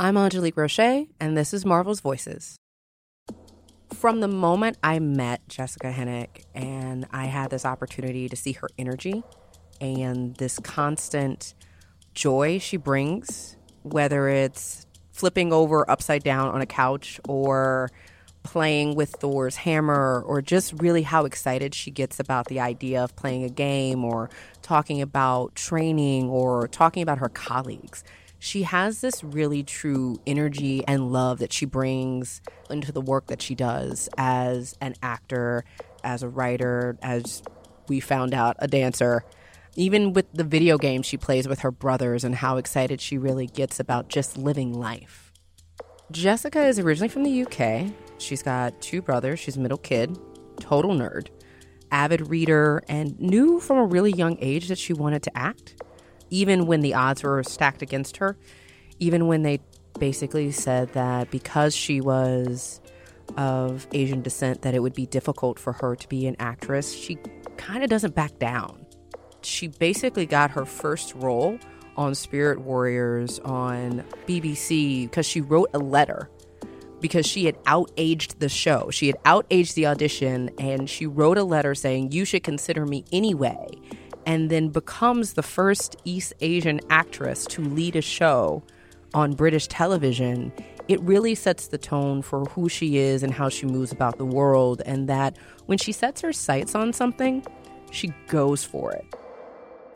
I'm Angelique Roche, and this is Marvel's Voices. From the moment I met Jessica Henwick and I had this opportunity to see her energy and this constant joy she brings, whether it's flipping over upside down on a couch or playing with Thor's hammer or just really how excited she gets about the idea of playing a game or talking about training or talking about her colleagues. She has this really true energy and love that she brings into the work that she does as an actor, as a writer, as we found out, a dancer. Even with the video games she plays with her brothers and how excited she really gets about just living life. Jessica is originally from the UK. She's got two brothers. She's a middle kid, total nerd, avid reader, and knew from a really young age that she wanted to act, even when the odds were stacked against her, even when they basically said that because she was of Asian descent that it would be difficult for her to be an actress, she kind of doesn't back down. She basically got her first role on Spirit Warriors on BBC because she wrote a letter because she had outaged the show. She had outaged the audition and she wrote a letter saying, You should consider me anyway. And then becomes the first East Asian actress to lead a show on British television. It really sets the tone for who she is and how she moves about the world. And that when she sets her sights on something, she goes for it.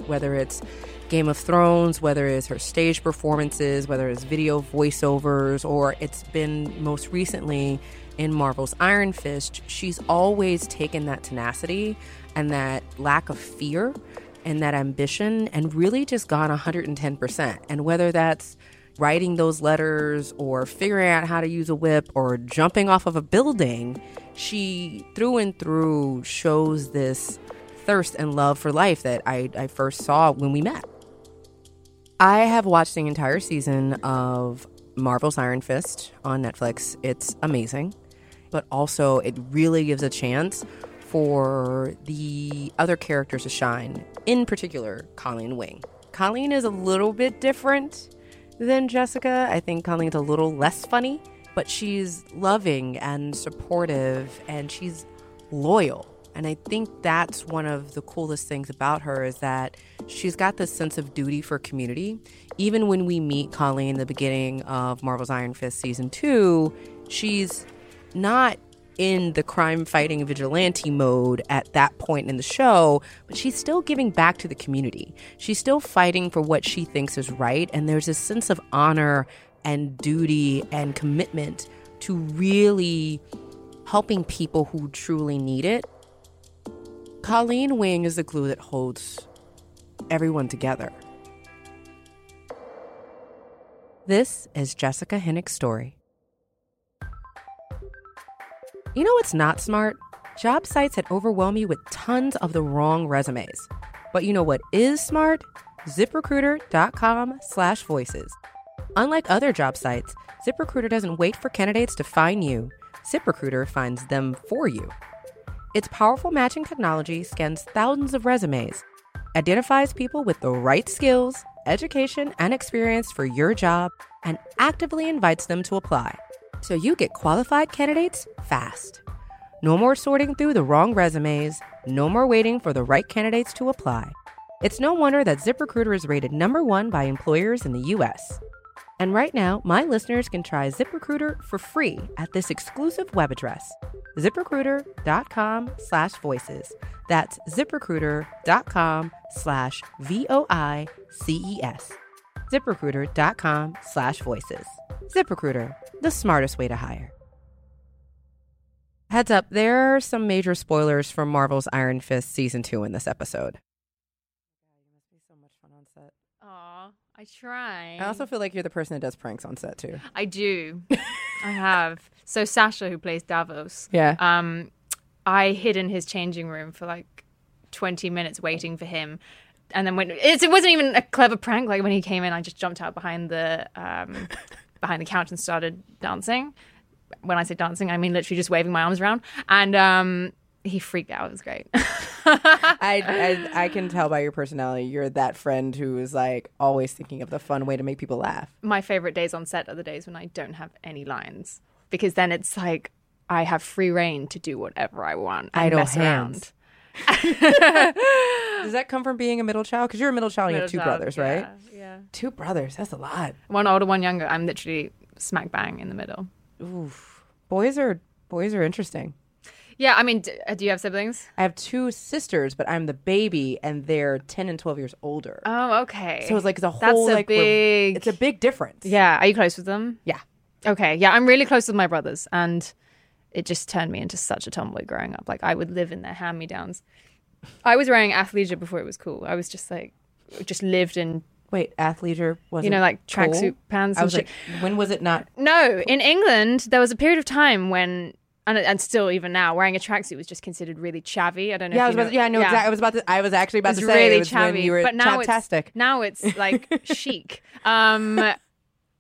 Whether it's Game of Thrones, whether it's her stage performances, whether it's video voiceovers, or it's been most recently in Marvel's Iron Fist, she's always taken that tenacity and that lack of fear and that ambition and really just gone 110%. And whether that's writing those letters or figuring out how to use a whip or jumping off of a building, she through and through shows this thirst and love for life that I, I first saw when we met. I have watched the entire season of Marvel's Iron Fist on Netflix. It's amazing, but also it really gives a chance for the other characters to shine, in particular, Colleen Wing. Colleen is a little bit different than Jessica. I think Colleen's a little less funny, but she's loving and supportive and she's loyal. And I think that's one of the coolest things about her is that she's got this sense of duty for community. Even when we meet Colleen in the beginning of Marvel's Iron Fist season two, she's not in the crime fighting vigilante mode at that point in the show, but she's still giving back to the community. She's still fighting for what she thinks is right. And there's a sense of honor and duty and commitment to really helping people who truly need it Colleen Wing is the glue that holds everyone together. This is Jessica Henwick's story. You know what's not smart? Job sites that overwhelm you with tons of the wrong resumes. But you know what is smart? ZipRecruiter.com slash voices. Unlike other job sites, ZipRecruiter doesn't wait for candidates to find you. ZipRecruiter finds them for you. Its powerful matching technology scans thousands of resumes, identifies people with the right skills, education, and experience for your job, and actively invites them to apply. So you get qualified candidates fast. No more sorting through the wrong resumes, no more waiting for the right candidates to apply. It's no wonder that ZipRecruiter is rated number one by employers in the US. And right now, my listeners can try ZipRecruiter for free at this exclusive web address, ziprecruiter.com slash voices. That's ziprecruiter.com slash V-O-I-C-E-S. ziprecruiter.com slash voices. ZipRecruiter, the smartest way to hire. Heads up, there are some major spoilers from Marvel's Iron Fist Season 2 in this episode. You must be so much on set. Aw, I try. I also feel like you're the person that does pranks on set too. I do. I have. So Sacha, who plays Davos, Yeah. um, I hid in his changing room for like 20 minutes waiting for him. And then when it's, it wasn't even a clever prank. Like when he came in, I just jumped out behind the um, behind the couch and started dancing. When I say dancing, I mean literally just waving my arms around. And um, he freaked out. It was great. I, I I can tell by your personality you're that friend who is like always thinking of the fun way to make people laugh. My favorite days on set are the days when I don't have any lines because then it's like I have free reign to do whatever I want. And Idle mess hands. around. Does that come from being a middle child? Because you're a middle child, and you have two child, brothers, right? Yeah, yeah. Two brothers. That's a lot. One older, one younger. I'm literally smack bang in the middle. Oof. Boys are boys are interesting. Yeah, I mean, d- uh, do you have siblings? I have two sisters, but I'm the baby, and they're ten and twelve years older. Oh, okay. so it's like it's a That's whole a like big. it's a big difference. yeah. Are you close with them? Yeah. Okay. Yeah, I'm really close with my brothers, and it just turned me into such a tomboy growing up. Like I would live in their hand me downs. I was wearing athleisure before it was cool. I was just like, just lived in Wait, athleisure was you know like tracksuit pants I was shit. like, when was it not? No, in England, there was a period of time when, and, and still even now, wearing a tracksuit was just considered really chavvy. I don't know. Yeah, I if was about. To, yeah, I know exactly. I was about to. I was actually about It's to say really it was when chavvy, you were but now fantastic. it's now it's like chic. Um,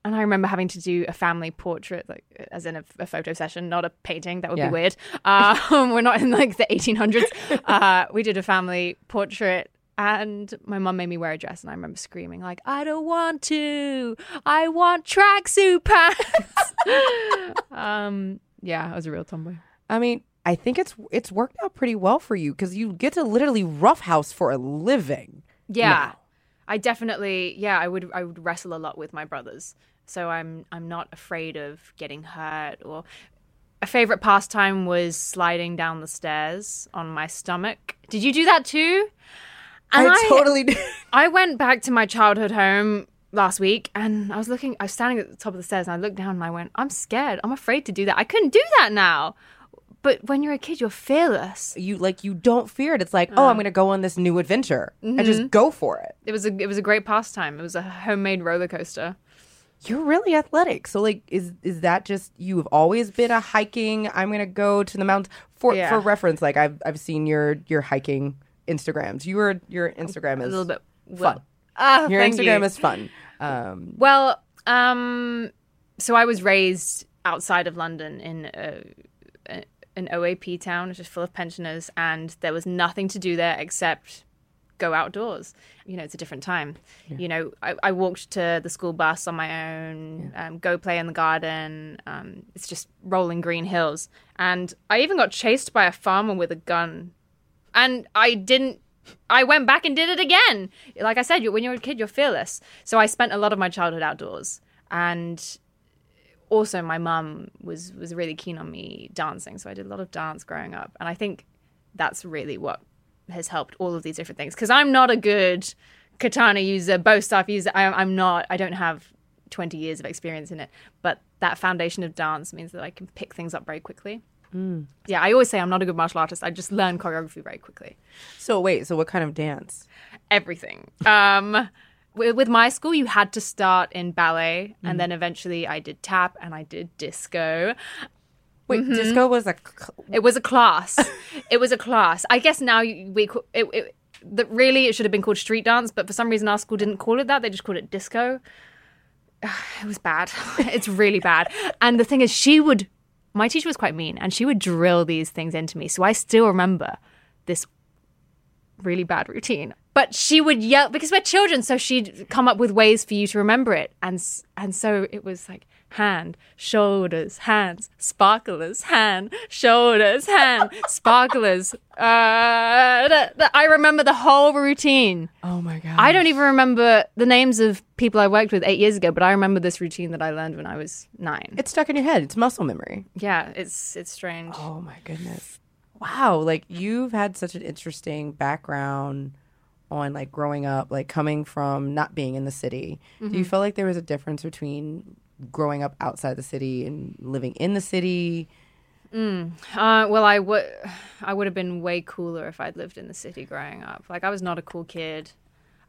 and I remember having to do a family portrait, like as in a, a photo session, not a painting. That would Yeah. be weird. Um, we're not in like the 1800s. Uh, we did a family portrait. And my mum made me wear a dress, and I remember screaming like, "I don't want to! I want tracksuit pants!" um, yeah, I was a real tomboy. I mean, I think it's it's worked out pretty well for you because you get to literally roughhouse for a living. Yeah. now. I definitely yeah, I would I would wrestle a lot with my brothers. So I'm I'm not afraid of getting hurt or a favorite pastime was sliding down the stairs on my stomach. Did you do that too? And I totally did. I went back to my childhood home last week and I was looking I was standing at the top of the stairs and I looked down and I went, I'm scared. I'm afraid to do that. I couldn't do that now. But when you're a kid, you're fearless. You like you don't fear it. It's like, oh, I'm mm. gonna go on this new adventure and just mm-hmm. go for it. It was a it was a great pastime. It was a homemade roller coaster. You're really athletic. So like is is that just you have always been a hiking, I'm gonna go to the mountains for Yeah. for reference, like I've I've seen your your hiking Instagrams. Your your Instagram is A little bit fun. Ah, Your Instagram you. is fun. Um Well, um, so I was raised outside of London in a, a, an OAP town, which is full of pensioners, and there was nothing to do there except go outdoors. You know, it's a different time. You know, I, I walked to the school bus on my own, um, go play in the garden. Um, it's just rolling green hills. And I even got chased by a farmer with a gun. And I didn't I went back and did it again. Like I said, when you're a kid, you're fearless. So I spent a lot of my childhood outdoors, and also my mum was was really keen on me dancing. So I did a lot of dance growing up, and I think that's really what has helped all of these different things. Because I'm not a good katana user, bow staff user. I, I'm not. I don't have 20 years of experience in it, but that foundation of dance means that I can pick things up very quickly. Yeah, I always say I'm not a good martial artist. I just learn choreography very quickly so wait, so what kind of dance? everything. Um, with, my school, you had to start in ballet, and then eventually I did tap and I did disco. Wait, Mm-hmm. disco was a cl- It was a class. it was a class. I guess now we it, it, the, really it should have been called street dance, but for some reason our school didn't call it that. They just called it disco. It was bad. it's really bad. And the thing is, she would. My teacher was quite mean, and she would drill these things into me. So I still remember this really bad routine. But she would yell because we're children, so she'd come up with ways for you to remember it, and and so it was like hand, shoulders, hands, sparklers, hand, shoulders, hand, sparklers. Uh, th- th- I remember the whole routine. Oh my god. I don't even remember the names of people I worked with eight years ago, but I remember this routine that I learned when I was nine. It's stuck in your head. It's muscle memory. Yeah, it's it's strange. Oh my goodness. Wow, like you've had such an interesting background on like growing up, like coming from not being in the city. Do Mm-hmm. you feel like there was a difference between growing up outside the city and living in the city? Uh, well, I would, I would have been way cooler if I'd lived in the city growing up. Like I was not a cool kid.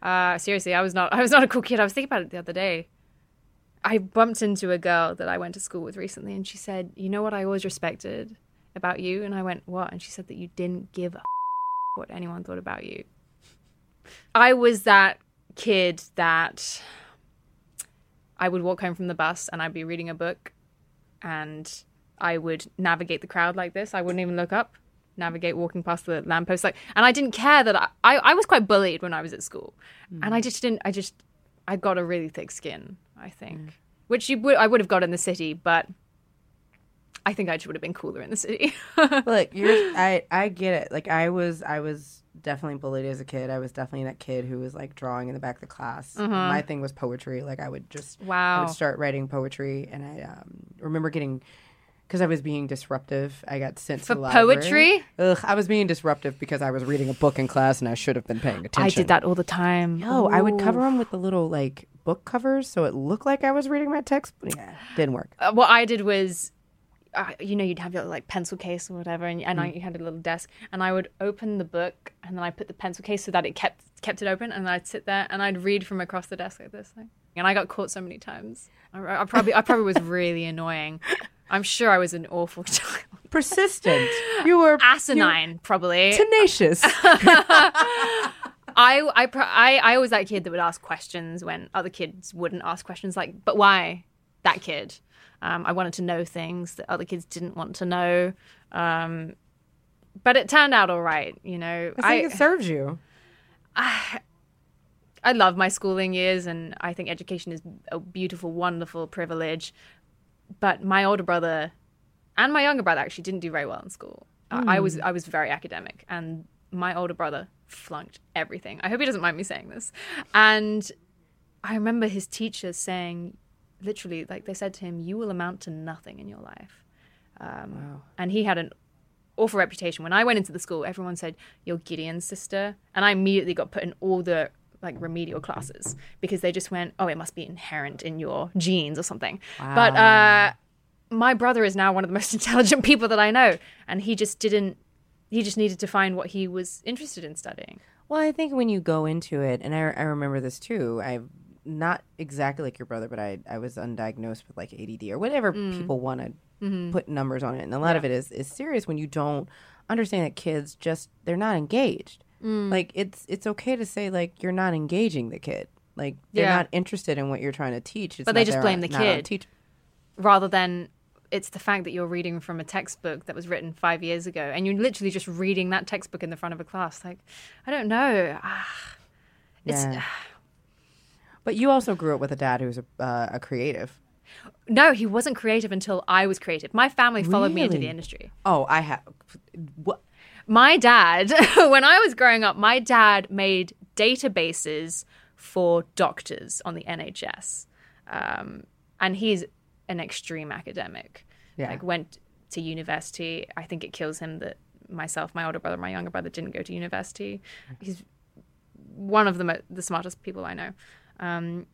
Uh, seriously, I was not. I was not a cool kid. I was thinking about it the other day. I bumped into a girl that I went to school with recently, and she said, "You know what I always respected about you?" And I went, "What?" And she said that you didn't give a what anyone thought about you. I was that kid that I would walk home from the bus and I'd be reading a book and I would navigate the crowd like this. I wouldn't even look up. navigate walking past the lamppost. Like, and I didn't care that I, I, I was quite bullied when I was at school, and I mm. just didn't. I just I got a really thick skin. I think, mm. which you would I would have got in the city, but I think I would have been cooler in the city. Look, you're I I get it. Like I was I was definitely bullied as a kid. I was definitely that kid who was like drawing in the back of the class. My thing was poetry. Like I would just I Wow. would start writing poetry, and I um, remember getting because I was being disruptive. I got sent For to the poetry? Ugh, I was being disruptive because I was reading a book in class, and I should have been paying attention. I did that all the time. No, I would cover them with the little like book covers, so it looked like I was reading my text. Yeah, didn't work. uh, what I did was, uh, you know, you'd have your like pencil case or whatever, and, and I, you had a little desk, and I would open the book, and then I put the pencil case so that it kept kept it open, and I'd sit there and I'd read from across the desk like this, like, and I got caught so many times. I, I probably I probably was really annoying. I'm sure I was an awful child, Persistent. You were asinine, probably. tenacious. I I, I I was that kid that would ask questions when other kids wouldn't ask questions. Like, but why that kid? Um, I wanted to know things that other kids didn't want to know. Um, but it turned out all right. You know, I think it serves you. I I love my schooling years, and I think education is a beautiful, wonderful privilege. But my older brother and my younger brother actually didn't do very well in school. I I was I was very academic, and my older brother flunked everything. I hope he doesn't mind me saying this. And I remember his teachers saying, literally, like they said to him, "You will amount to nothing in your life." Um, And he had an awful reputation. When I went into the school, everyone said, You're Gideon's sister. And I immediately got put in all the like remedial classes because they just went, Oh, it must be inherent in your genes or something. But uh, my brother is now one of the most intelligent people that I know. And he just didn't, he just needed to find what he was interested in studying. Well, I think when you go into it, and I, I remember this too. I not exactly like your brother, but I I was undiagnosed with like ADD or whatever mm. people want to mm-hmm. put numbers on it, and a lot of it is is serious when you don't understand that kids just they're not engaged. Mm. Like it's it's okay to say like you're not engaging the kid. Like they're Yeah. not interested in what you're trying to teach. It's But they just blame the kid. teach- rather than it's the fact that you're reading from a textbook that was written five years ago and you're literally just reading that textbook in the front of a class like i don't know Ah, it's Yeah. But you also grew up with a dad who's a, uh, a creative. no he wasn't creative until i was creative my family followed me into the industry Oh, I have. What? my dad when i was growing up my dad made databases for doctors on the nhs um, and he's an extreme academic Yeah. like went to university i think it kills him that myself my older brother my younger brother didn't go to university he's one of the mo- the smartest people i know um,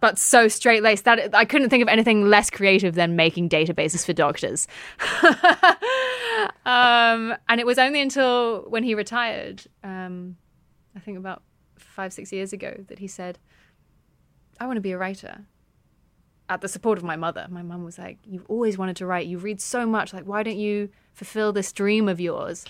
but so straight laced that I couldn't think of anything less creative than making databases for doctors. um, and it was only until when he retired, um, I think about five, six years ago, that he said, I want to be a writer. At the support of my mother, my mum was like, You've always wanted to write. You read so much. Like, why don't you fulfill this dream of yours?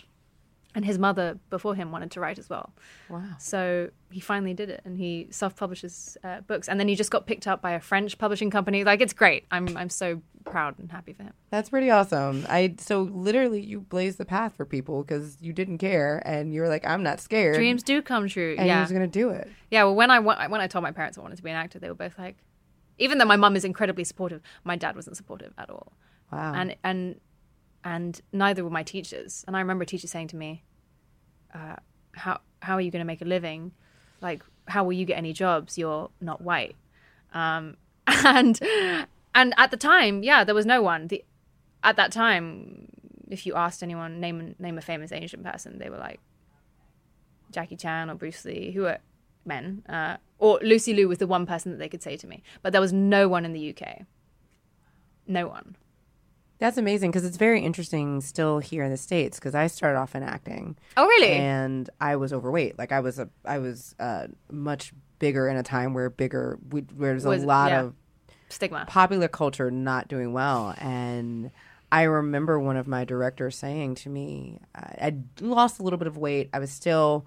And his mother, before him, wanted to write as well. Wow. So he finally did it, and he self-publishes uh, books. And then he just got picked up by a French publishing company. Like it's great. I'm I'm so proud and happy for him. That's pretty awesome. I so literally you blazed the path for people because you didn't care and you were like, I'm not scared. Dreams do come true. and you yeah, was gonna do it. yeah. Well, when I wa- when I told my parents I wanted to be an actor, they were both like, even though my mum is incredibly supportive, my dad wasn't supportive at all. Wow. and and and neither were my teachers. And I remember a teacher saying to me, uh, "How how are you going to make a living? Like, how will you get any jobs? You're not white." Um, and and at the time, yeah, there was no one. The at that time, if you asked anyone name name a famous Asian person, they were like Jackie Chan or Bruce Lee, who are men, uh, or Lucy Liu was the one person that they could say to me. But there was no one in the UK. No one. That's amazing because it's very interesting still here in the states because I started off in acting Oh, really? and I was overweight. Like I was a I was uh, much bigger in a time where bigger we, where there's a Was- lot yeah. of Stigma. popular culture not doing well and i remember one of my directors saying to me i I'd lost a little bit of weight i was still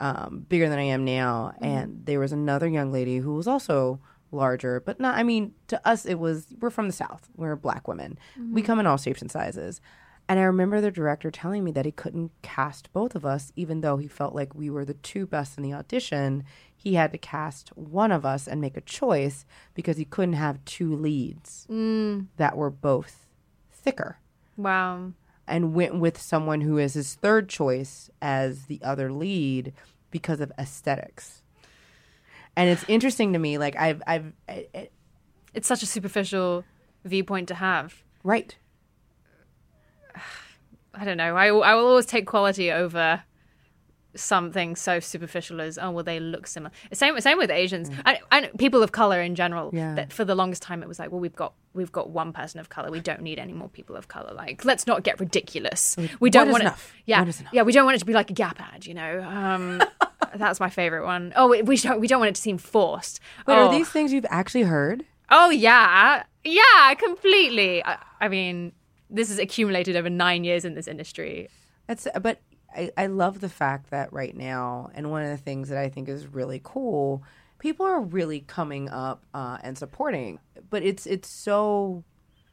um, bigger than i am now and there was another young lady who was also larger but not i mean to us it was we're from the south we're black women we mm-hmm. come in all shapes and sizes And I remember the director telling me that he couldn't cast both of us, even though he felt like we were the two best in the audition. He had to cast one of us and make a choice because he couldn't have two leads mm. that were both thicker Wow. and went with someone who is his third choice as the other lead because of aesthetics. And it's interesting to me, like I've, I've, I, I- It's such a superficial viewpoint to have. right, I don't know. I, I will always take quality over something so superficial as oh well they look similar. Same same with Asians and, and people of color in general. Yeah. That for the longest time it was like well we've got we've got one person of color. We don't need any more people of color. Like let's not get ridiculous. We don't want it. enough. Yeah, One enough. yeah. We don't want it to be like a Gap ad. You know. Um, that's my favorite one. Oh we, we don't we don't want it to seem forced. Wait, oh. are these things you've actually heard? Oh yeah, yeah, completely. I, I mean, this is accumulated over nine years in this industry. That's but I, I love the fact that right now, and one of the things that I think is really cool, people are really coming up uh, and supporting. But it's it's so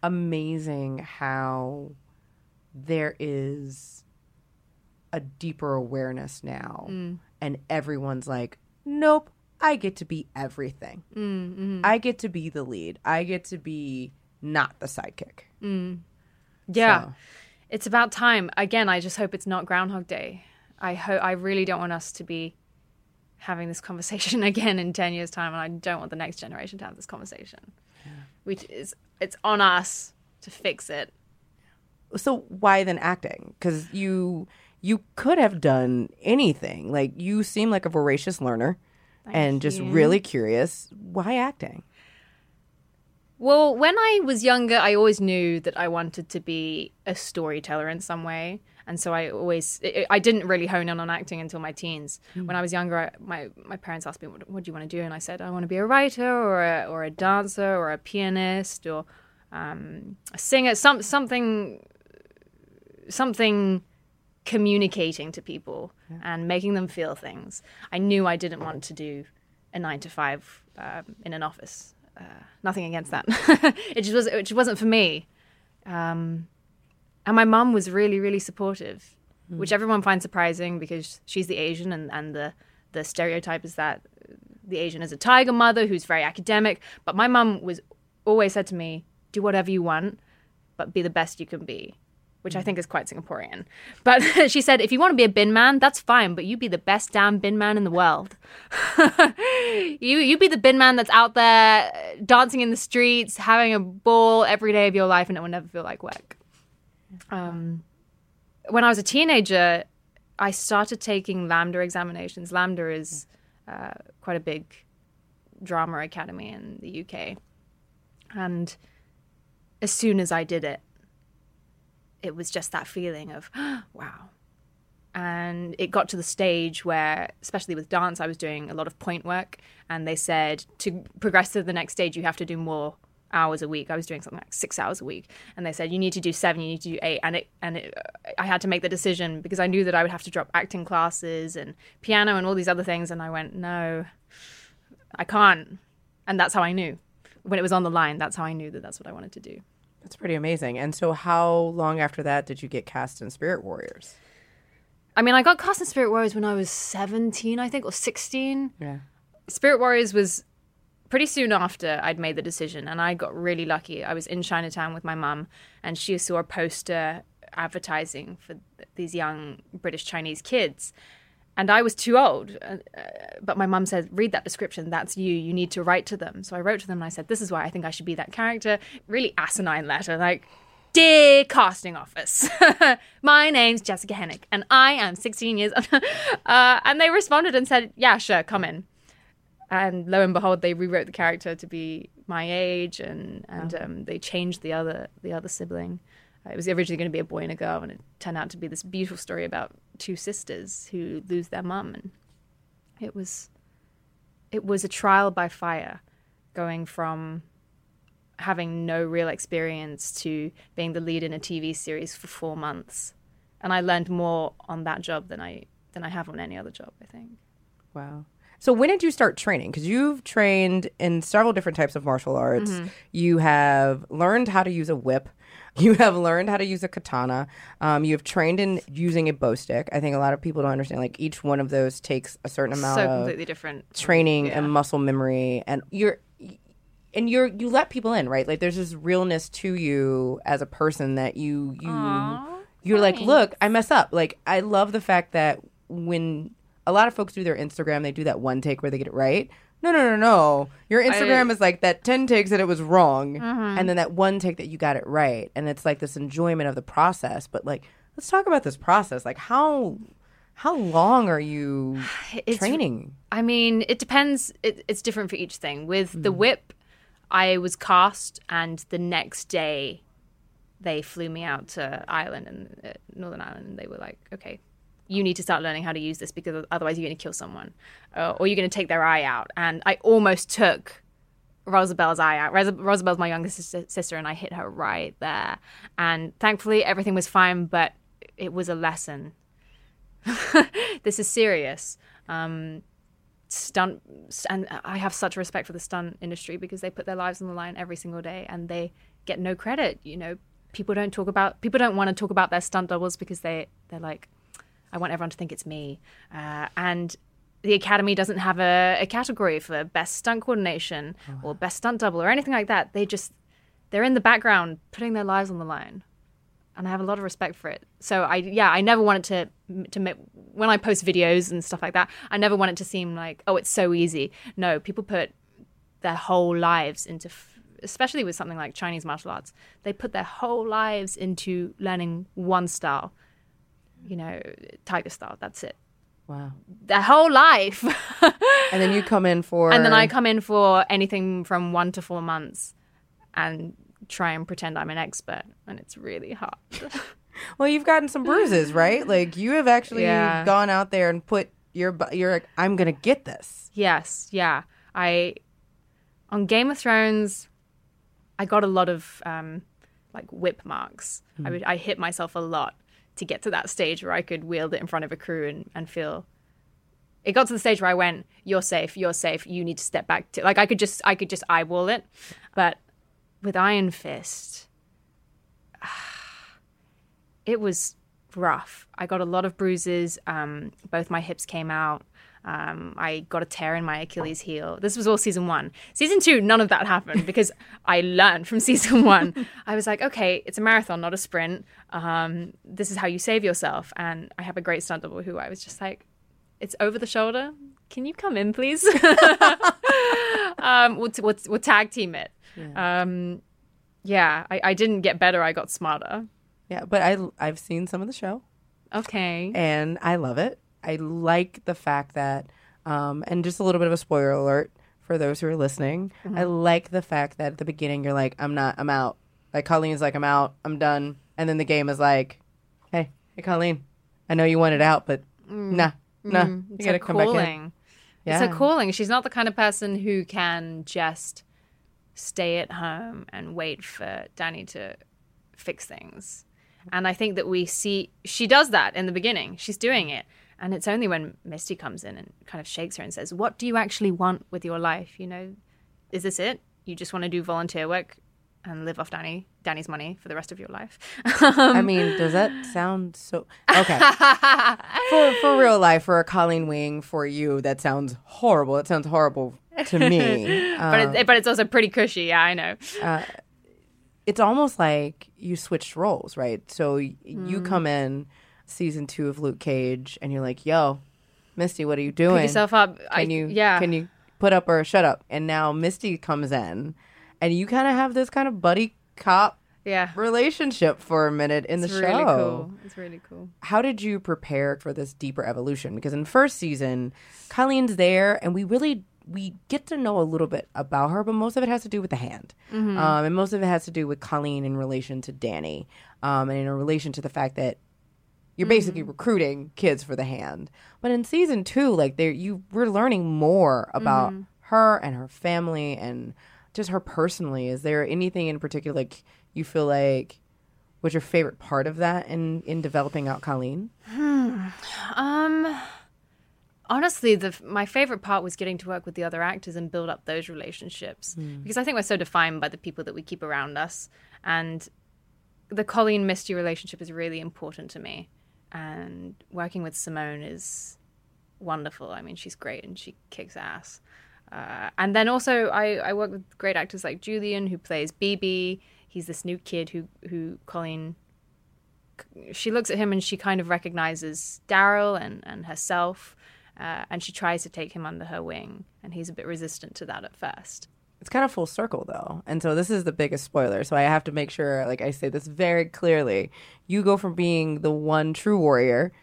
amazing how there is a deeper awareness now, and everyone's like, nope. I get to be everything. Mm-hmm. I get to be the lead. I get to be not the sidekick. Mm. Yeah, So- it's about time. Again, I just hope it's not Groundhog Day. I hope. I really don't want us to be having this conversation again in ten years' time, and I don't want the next generation to have this conversation. Yeah. Which is it's on us to fix it. so why then acting because you you could have done anything like you seem like a voracious learner and just really curious why acting Well, when I was younger, I always knew that I wanted to be a storyteller in some way. And so I always, I I didn't really hone in on acting until my teens. When I was younger, I, my, my parents asked me, what, what do you want to do? And I said, I want to be a writer or a, or a dancer or a pianist or um, a singer, some, something, something communicating to people and making them feel things. I knew I didn't want to do a nine to five um, in an office. Uh, nothing against that. it just was. It just wasn't for me. Um, and my mum was really, really supportive, which everyone finds surprising because she's the Asian, and, and the the stereotype is that the Asian is a tiger mother who's very academic. But my mum was always said to me, "Do whatever you want, but be the best you can be." Which I think is quite Singaporean. But she said, if you want to be a bin man, that's fine, but you be the best damn bin man in the world. you you be the bin man that's out there dancing in the streets, having a ball every day of your life, and it will never feel like work. Um, when I was a teenager, I started taking LAMDA examinations. LAMDA is uh, quite a big drama academy in the UK, and as soon as I did it, it was just that feeling of wow. And it got to the stage where especially with dance i was doing a lot of pointe work and they said to progress to the next stage you have to do more hours a week. I was doing something like six hours a week and they said you need to do seven you need to do eight. And it and it, i had to make the decision because i knew that i would have to drop acting classes and piano and all these other things and i went no i can't. And that's how i knew. When it was on the line that's how i knew that that's what i wanted to do that's pretty amazing and so how long after that did you get cast in spirit warriors I mean, I got cast in Spirit Warriors when I was 17, I think, or 16. yeah Spirit Warriors was pretty soon after I'd made the decision, and I got really lucky. I was in Chinatown with my mum, and she saw a poster advertising for th- these young British Chinese kids. And I was too old, uh, uh, but my mum said, "Read that description. That's you. You need to write to them." So I wrote to them, and I said, "This is why I think I should be that character." Really asinine letter, like, "Dear casting office, my name's Jessica Henwick, and I am 16 years." uh, and they responded and said, "Yeah, sure, come in." and lo and behold, they rewrote the character to be my age, and and um, they changed the other the other sibling. It was originally going to be a boy and a girl, and it turned out to be this beautiful story about two sisters who lose their mum, and it was it was a trial by fire, going from having no real experience to being the lead in a TV series for four months, and I learned more on that job than I than I have on any other job. I think. wow So when did you start training? Because you've trained in several different types of martial arts. Mm-hmm. You have learned how to use a whip. You have learned how to use a katana. Um, you have trained in using a bow stick. I think a lot of people don't understand. Like each one of those takes a certain amount so of completely different. training Yeah. and muscle memory, and you're and you're you let people in, right? Like there's this realness to you as a person that you you Aw, you're like, look, I mess up. Like I love the fact that when a lot of folks do their Instagram, they do that one take where they get it right. No, no, no, no. Your Instagram is like that 10 takes that it was wrong Mm-hmm. and then that one take that you got it right. And it's like this enjoyment of the process. But like, let's talk about this process. Like how how long are you It's- training? I mean, it depends. It, it's different for each thing. With the whip, I was cast, and the next day, they flew me out to Ireland and uh, Northern Ireland, and they were like, "Okay, you need to start learning how to use this because otherwise you're going to kill someone, uh, or you're going to take their eye out." And I almost took Rosabell's eye out. Ros- Rosabell's my youngest sis- sister, and I hit her right there. And thankfully, everything was fine, but it was a lesson. this is serious. Um, stunt, and I have such respect for the stunt industry because they put their lives on the line every single day, and they get no credit. You know, people don't talk about people don't want to talk about their stunt doubles because they they're like, I want everyone to think it's me, uh, and the academy doesn't have a, a category for best stunt coordination or best stunt double or anything like that. They just they're in the background putting their lives on the line, and I have a lot of respect for it. So I yeah I never wanted to to make when I post videos and stuff like that. I never want it to seem like oh it's so easy. No, people put their whole lives into. f- Especially with something like Chinese martial arts, they put their whole lives into learning one style. You know, tiger style. That's it Wow. their whole life. And then you come in for and then I come in for anything from one to four months and try and pretend I'm an expert. And it's really hard. Well, you've gotten some bruises, right? Like you have actually Yeah. gone out there and put your you're like I'm going to get this. yes, yeah. I, on Game of Thrones, I got a lot of um, like whip marks. I, would, I hit myself a lot to get to that stage where I could wield it in front of a crew and, and feel it got to the stage where I went, "You're safe. You're safe. You need to step back." To like I could just I could just eyeball it, but with Iron Fist, it was rough. I got a lot of bruises. Um, both my hips came out. Um, I got a tear in my Achilles heel. This was all season one. Season two, none of that happened because I learned from season one. I was like, okay, it's a marathon, not a sprint. Um, this is how you save yourself. And I have a great stunt double who I was just like, it's over the shoulder. Can you come in, please? um, we'll, t- we'll, we'll tag team it. Yeah, um, yeah I, I didn't get better. I got smarter. Yeah, but I I've seen some of the show Okay. and I love it. I like the fact that um and just a little bit of a spoiler alert for those who are listening. Mm-hmm. I like the fact that at the beginning you're like I'm not I'm out. Like Colleen's like I'm out. I'm done. And then the game is like hey, hey Colleen. I know you wanted out, but mm. nah. Nah. Mm. You It's got to a come back in. calling. Yeah. It's a calling. She's not the kind of person who can just stay at home and wait for Danny to fix things. And I think that we see she does that in the beginning. She's doing it. And it's only when Misty comes in and kind of shakes her and says, What do you actually want with your life? You know, is this it? You just want to do volunteer work and live off Danny Danny's money for the rest of your life? I mean, does that sound so okay? for for real life, for a Colleen Wing, for you, that sounds horrible. It sounds horrible to me. but Um, it, but it's also pretty cushy. Yeah, I know. it's almost like you switched roles, right? So y- Mm. you come in season two of Luke Cage, and you're like, "Yo, Misty, what are you doing? Pick yourself up. Can I, you Yeah. can you put up or shut up?" And now Misty comes in, and you kind of have this kind of buddy cop Yeah. relationship for a minute in It's the really show. cool. It's really cool. how did you prepare for this deeper evolution? Because in first season, Colleen's there, and we really we get to know a little bit about her, but most of it has to do with the hand, um, and most of it has to do with Colleen in relation to Danny, um, and in relation to the fact that you're basically mm-hmm. recruiting kids for the hand. But in season two, like there, you we're learning more about mm-hmm. her and her family and just her personally. Is there anything in particular like you feel like? was your favorite part of that in in developing out Colleen? Hmm. Um, honestly, the my favorite part was getting to work with the other actors and build up those relationships hmm. because I think we're so defined by the people that we keep around us, and the Colleen Misty relationship is really important to me, and working with Simone is wonderful. I mean, she's great and she kicks ass. Uh, and then also, I, I work with great actors like Julian, who plays BB. He's this new kid who who Colleen. She looks at him and she kind of recognizes Daryl and and herself, uh, and she tries to take him under her wing. And he's a bit resistant to that at first. It's kind of full circle though. And so this is the biggest spoiler. So I have to make sure like I say this very clearly. You go from being the one true warrior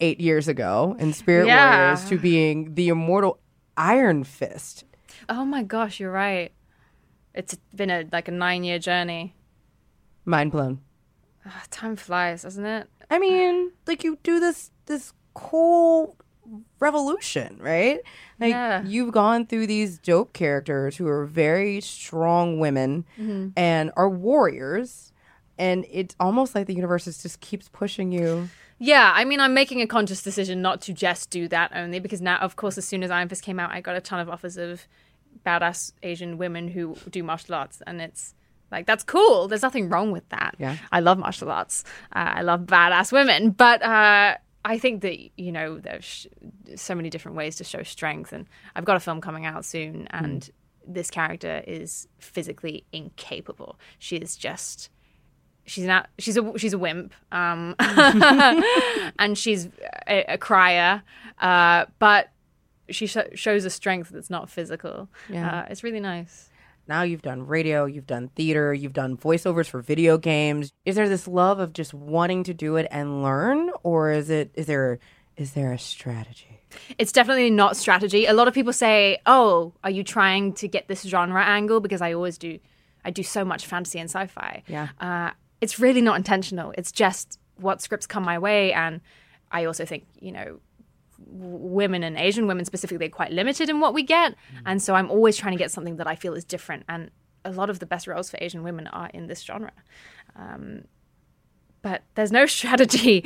8 years ago in Spirit Yeah. Warriors to being the immortal Iron Fist. Oh my gosh, you're right. It's been a like a nine year journey. Mind blown. Ah, time flies, doesn't it? I mean, like you do this this cool revolution, right? Like Yeah. you've gone through these dope characters who are very strong women Mm-hmm. and are warriors, and it's almost like the universe is just keeps pushing you. Yeah, I mean, I'm making a conscious decision not to just do that only because now, of course, as soon as Iron Fist came out, I got a ton of offers of badass Asian women who do martial arts, and it's like that's cool. There's nothing wrong with that. Yeah. I love martial arts. Uh, I love badass women, but uh, I think that you know there's sh- so many different ways to show strength, and I've got a film coming out soon, and this character is physically incapable. She is just she's not she's a she's a wimp um and she's a, a crier uh but she sh- shows a strength that's not physical Yeah. uh, it's really nice Now you've done radio, you've done theater, you've done voiceovers for video games. Is there this love of just wanting to do it and learn, or is it is there is there a strategy? it's definitely not strategy a lot of people say oh are you trying to get this genre angle because i always do i do so much fantasy and sci-fi Yeah. uh, it's really not intentional it's just what scripts come my way and i also think you know women and asian women specifically are quite limited in what we get. And so i'm always trying to get something that i feel is different. And a lot of the best roles for asian women are in this genre. Um, but there's no strategy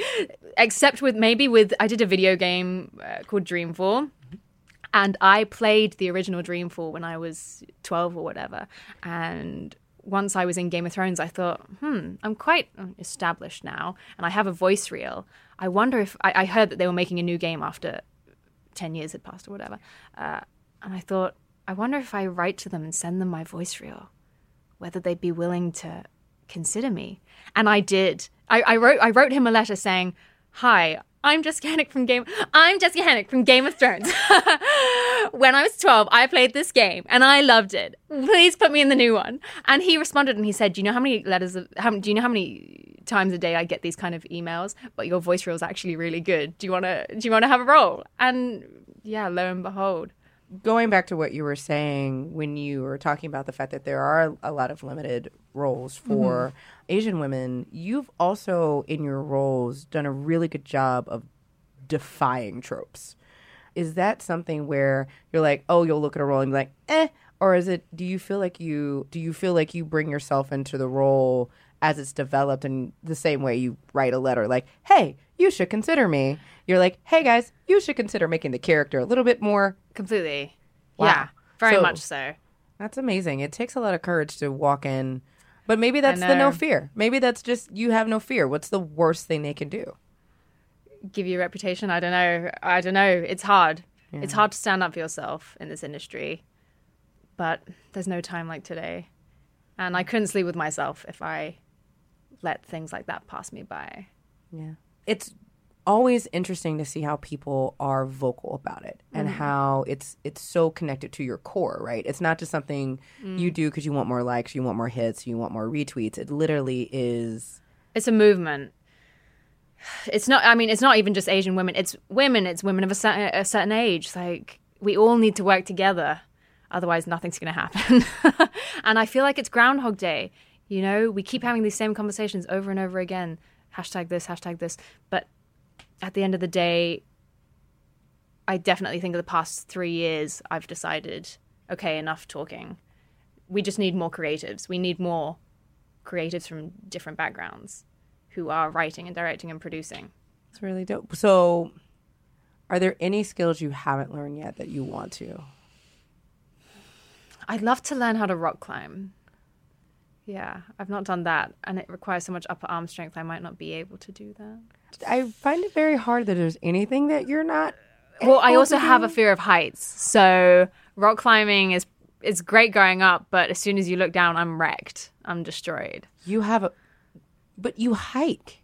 except with maybe with I did a video game uh, called Dreamfall. And I played the original Dreamfall when I was 12 or whatever. And once I was in Game of Thrones I thought hmm I'm quite established now. And I have a voice reel I wonder if I, I heard that they were making a new game after 10 years had passed or whatever uh, and I thought I wonder if I write to them and send them my voice reel whether they'd be willing to consider me. And I did. I, I wrote I wrote him a letter saying, Hi, I'm Jessica Henwick from Game I'm Jessica Henwick from Game of Thrones. when I was 12, I played this game and I loved it. Please put me in the new one. And he responded and he said, Do you know how many letters of how, do you know how many times a day I get these kind of emails? But your voice reel is actually really good. Do you wanna do you wanna have a role? And yeah, lo and behold. Going back to what you were saying when you were talking about the fact that there are a lot of limited roles for Asian women, you've also in your roles done a really good job of defying tropes. Is that something where you're like, oh, you'll look at a role and be like, eh, or is it? Do you feel like you do you feel like you bring yourself into the role as it's developed in the same way you write a letter, like, hey, you should consider me. You're like, hey guys, you should consider making the character a little bit more Completely. Wow. Yeah. Very So- much so. that's amazing. It takes a lot of courage to walk in, but maybe that's the no fear. Maybe that's just you have no fear. What's the worst thing they can do? give you a reputation. I don't know. I don't know. It's hard. It's hard to stand up for yourself in this industry, but there's no time like today, and I couldn't sleep with myself if I let things like that pass me by. Yeah. It's always interesting to see how people are vocal about it and mm-hmm. how it's it's so connected to your core, right? It's not just something you mm. do because you want more likes, you want more hits, you want more retweets. It literally is It's a movement. It's not. I mean, it's not even just Asian women. It's women. It's women of a certain a certain age. Like we all need to work together. Otherwise, nothing's going to happen. and I feel like it's Groundhog Day. You know, we keep having these same conversations over and over again. Hashtag this, hashtag this. But at the end of the day, I definitely think of the past three years, I've decided, okay, enough talking. We just need more creatives. We need more creatives from different backgrounds who are writing and directing and producing. it's really dope. So Are there any skills you haven't learned yet that you want to? I'd love to learn how to rock climb. Yeah, I've not done that, and it requires so much upper arm strength. I might not be able to do that. I find it very hard that there's anything that you're not. Well, I also have do. a fear of heights, so rock climbing is is great going up, but as soon as you look down, I'm wrecked. I'm destroyed. You have a, but you hike.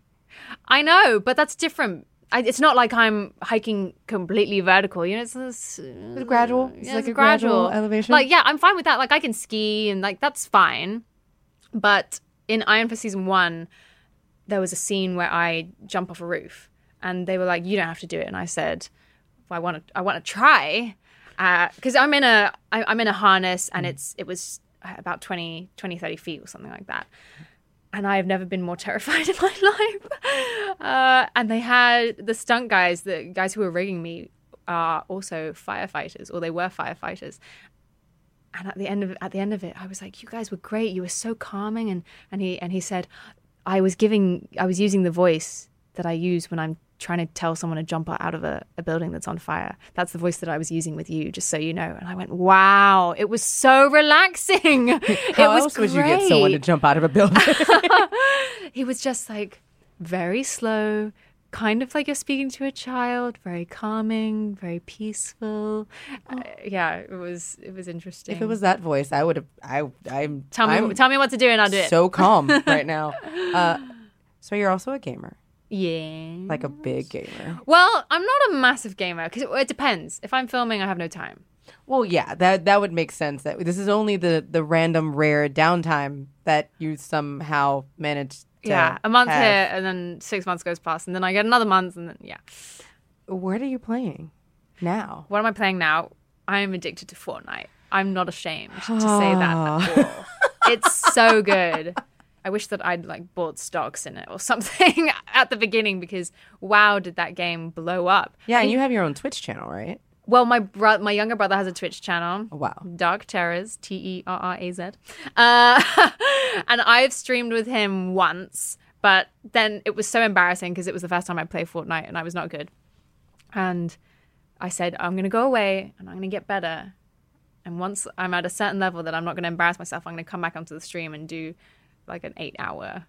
I know, but that's different. I, it's not like I'm hiking completely vertical. You know, it's, it's, It's gradual. It's yeah, like it's a gradual elevation. Like, yeah, I'm fine with that. Like, I can ski and like that's fine. But in Iron Fist season one, there was a scene where I jump off a roof, and they were like, "You don't have to do it." And I said, well, "I want to. I want to try." Uh, because I'm in a I, I'm in a harness and mm. it's it was uh, about 20, 20, 30 feet or something like that and I have never been more terrified in my life. Uh, and they had the stunt guys, the guys who were rigging me, are also firefighters, or they were firefighters. And at the end of at the end of it, I was like, "You guys were great. You were so calming." And and he and he said, "I was giving, I was using the voice that I use when I'm trying to tell someone to jump out of a, a building that's on fire. That's the voice that I was using with you, just so you know." And I went, "Wow, it was so relaxing. it How was else would you get someone to jump out of a building? he was just like very slow, kind of like you're speaking to a child, very calming, very peaceful. Uh, yeah, it was it was interesting. if it was that voice, I would have. I. I'm. tell me I'm tell me what to do and I'll do it. so calm right now. Uh, so you're also a gamer, yeah. like a big gamer. Well, I'm not a massive gamer because it, it depends. If I'm filming, I have no time. Well, yeah, that that would make sense. That this is only the the random rare downtime that you somehow managed. Yeah, a month have. here and then six months goes past and then I get another month and then yeah. What are you playing now? What am I playing now? I am addicted to Fortnite. I'm not ashamed to say that at ah. all. It's so good. I wish that I'd like bought stocks in it or something at the beginning because wow, did that game blow up? Yeah, and you have your own Twitch channel, right? Well, my bro- my younger brother has a Twitch channel. Oh, wow. Dark Terraz, T E R R A Z. Uh, and I've streamed with him once, but then it was so embarrassing because it was the first time I played Fortnite and I was not good. And I said, I'm going to go away and I'm going to get better. And once I'm at a certain level that I'm not going to embarrass myself, I'm going to come back onto the stream and do like an eight hour.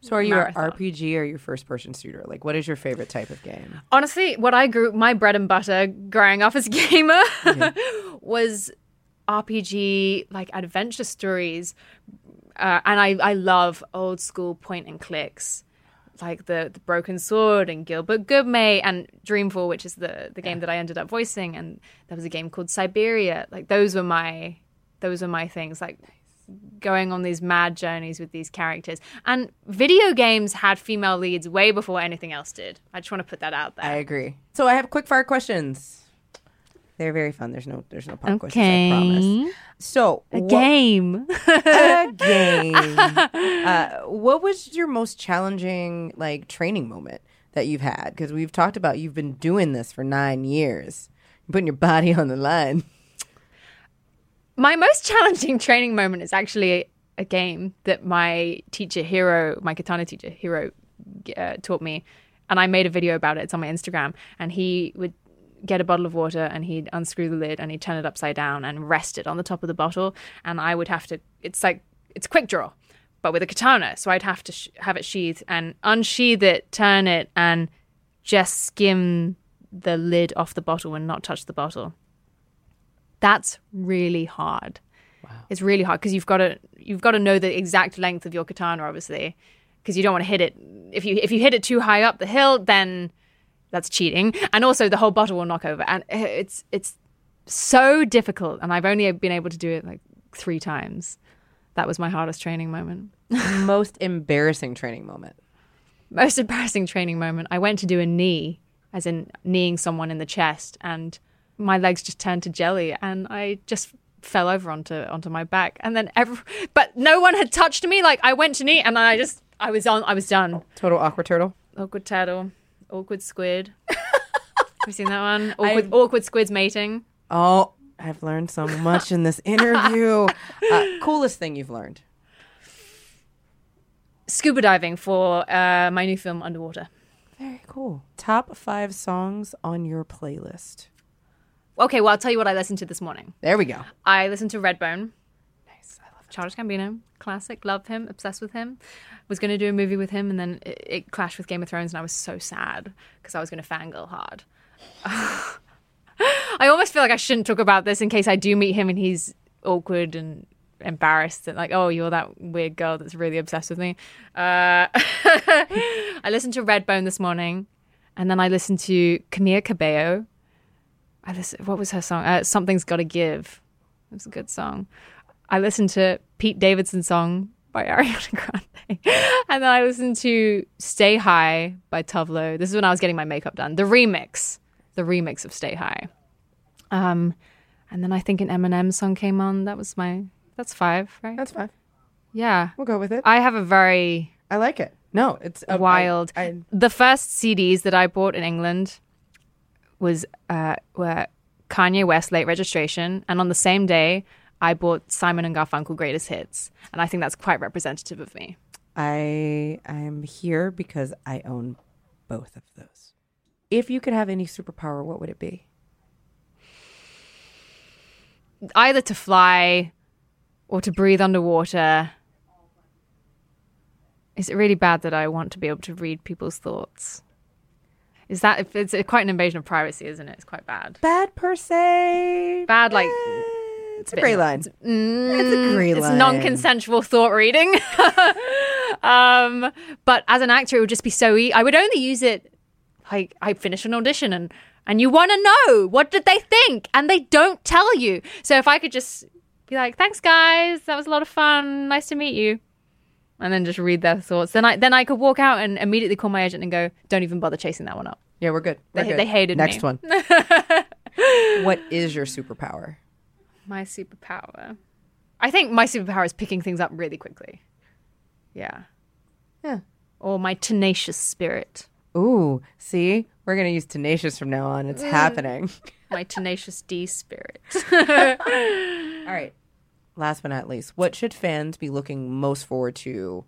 So are you Marathon. an RPG or your first person shooter? Like, what is your favorite type of game? Honestly, what I grew, my bread and butter growing up as a gamer was RPG, like adventure stories. Uh, and I, I love old school point and clicks. Like the, the Broken Sword and Gilbert Goodmate and Dreamfall, which is the, the game that I ended up voicing, and there was a game called Syberia. Like those were my those were my things. Like going on these mad journeys with these characters. And video games had female leads way before anything else did. I just want to put that out there. I agree. So I have quick fire questions. They're very fun. There's no there's no pop questions. I promise. So A what- game. a game. uh, what was your most challenging like training moment that you've had? Because we've talked about you've been doing this for nine years, You're putting your body on the line. My most challenging training moment is actually a game that my teacher Hero, my katana teacher Hero, uh, taught me, and I made a video about it. It's on my Instagram, and he would get a bottle of water and he'd unscrew the lid and he'd turn it upside down and rest it on the top of the bottle, and I would have to. It's like it's quick draw, but with a katana, so I'd have to sh- have it sheathed and unsheath it, turn it, and just skim the lid off the bottle and not touch the bottle that's really hard. It's really hard because you've got to you've got to know the exact length of your katana, obviously, because you don't want to hit it. If you if you hit it too high up the hill, then that's cheating, and also the whole bottle will knock over, and eh, it's it's so difficult. And I've only been able to do it like three times. That was my hardest training moment. most embarrassing training moment. Most embarrassing training moment. I went to do a knee, as in kneeing someone in the chest, and my legs just turned to jelly, and I just fell over onto onto my back, and then every, but no one had touched me. Like I went to knee, and I just I was on. I was done. Total awkward turtle. Awkward turtle, awkward squid. Have you seen that one? Awkward, awkward squids mating. Oh, I've learned so much in this interview. uh, coolest thing you've learned. Scuba diving for uh, my new film Underwater. Very cool. Top five songs on your playlist. Okay, well, I'll tell you what I listened to this morning. There we go. I listened to Redbone. Nice. I love. Childish Gambino, classic, love him, obsessed with him. Was going to do a movie with him, and then it, it clashed with Game of Thrones, and I was so sad because I was going to fangirl hard. I almost feel like I shouldn't talk about this in case I do meet him and he's awkward and embarrassed and like, oh, you're that weird girl that's really obsessed with me. Uh, I listened to Redbone this morning, and then I listened to Camila Cabello. I what was her song? Uh, Something's Gotta Give. It was a good song. I listened to Pete Davidson's song by Ariana Grande. and then I listened to Stay High by Tove Lo. This is when I was getting my makeup done. The remix. The remix of Stay High. Um, and then I think an Eminem song came on. That was my that's five, right? That's fine. yeah. We'll go with it. I have a very I like it. No, it's uh, I- wild. I, the first CDs that I bought in England was uh, were Kanye West late registration, and on the same day I bought Simon and Garfunkel greatest hits, and I think that's quite representative of me. I I'm here because I own both of those. If you could have any superpower, what would it be? Either to fly or to breathe underwater. Is it really bad that I want to be able to read people's thoughts? Is that it's quite an invasion of privacy, isn't it? It's quite bad. Bad per se. Bad, like, Eh, it's a gray line. Mm, It's a gray line. It's non-consensual thought reading. um, but as an actor, it would just be so. E- I would only use it like I finish an audition and and you want to know what did they think, and they don't tell you. So if I could just be like, "Thanks, guys, that was a lot of fun. Nice to meet you," and then just read their thoughts, then I then I could walk out and immediately call my agent and go, "Don't even bother chasing that one up." Yeah, we're good. We're They- good. they hated Next me. one. what is your superpower? My superpower. I think my superpower is picking things up really quickly. Yeah. Yeah. Or my tenacious spirit. Ooh, see, we're gonna use tenacious from now on. It's mm. happening. My tenacious D spirit. All right. Last but not least, what should fans be looking most forward to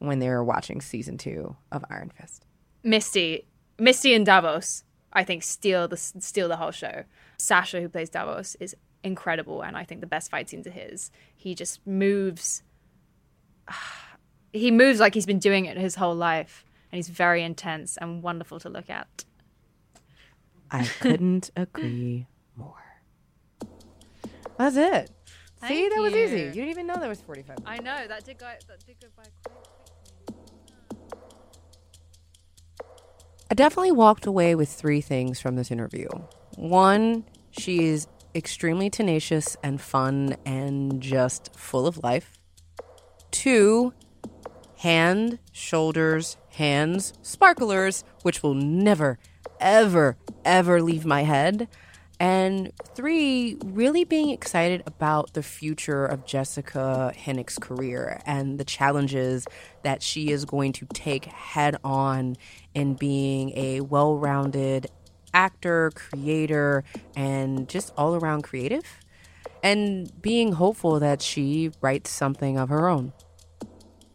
when they're watching season two of Iron Fist? Misty. Misty and Davos, I think, steal the steal the whole show. Sacha, who plays Davos, is incredible, and I think the best fight scenes are his. He just moves. He moves like he's been doing it his whole life, and he's very intense and wonderful to look at. I couldn't agree more. That's it. See, Thank that was easy. you. You didn't even know that was 45. I know that did go that did go by quite quickly. I definitely walked away with three things from this interview. One, she is extremely tenacious and fun and just full of life. Two, hand, shoulders, hands, sparklers, which will never, ever, ever leave my head. And three, really being excited about the future of Jessica Henwick's career and the challenges that she is going to take head on in being a well rounded actor, creator, and just all around creative. And being hopeful that she writes something of her own.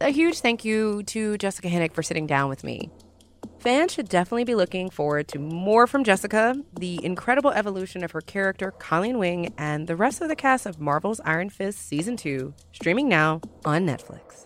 A huge thank you to Jessica Hennick for sitting down with me. Fans should definitely be looking forward to more from Jessica, the incredible evolution of her character, Colleen Wing, and the rest of the cast of Marvel's Iron Fist Season 2, streaming now on Netflix.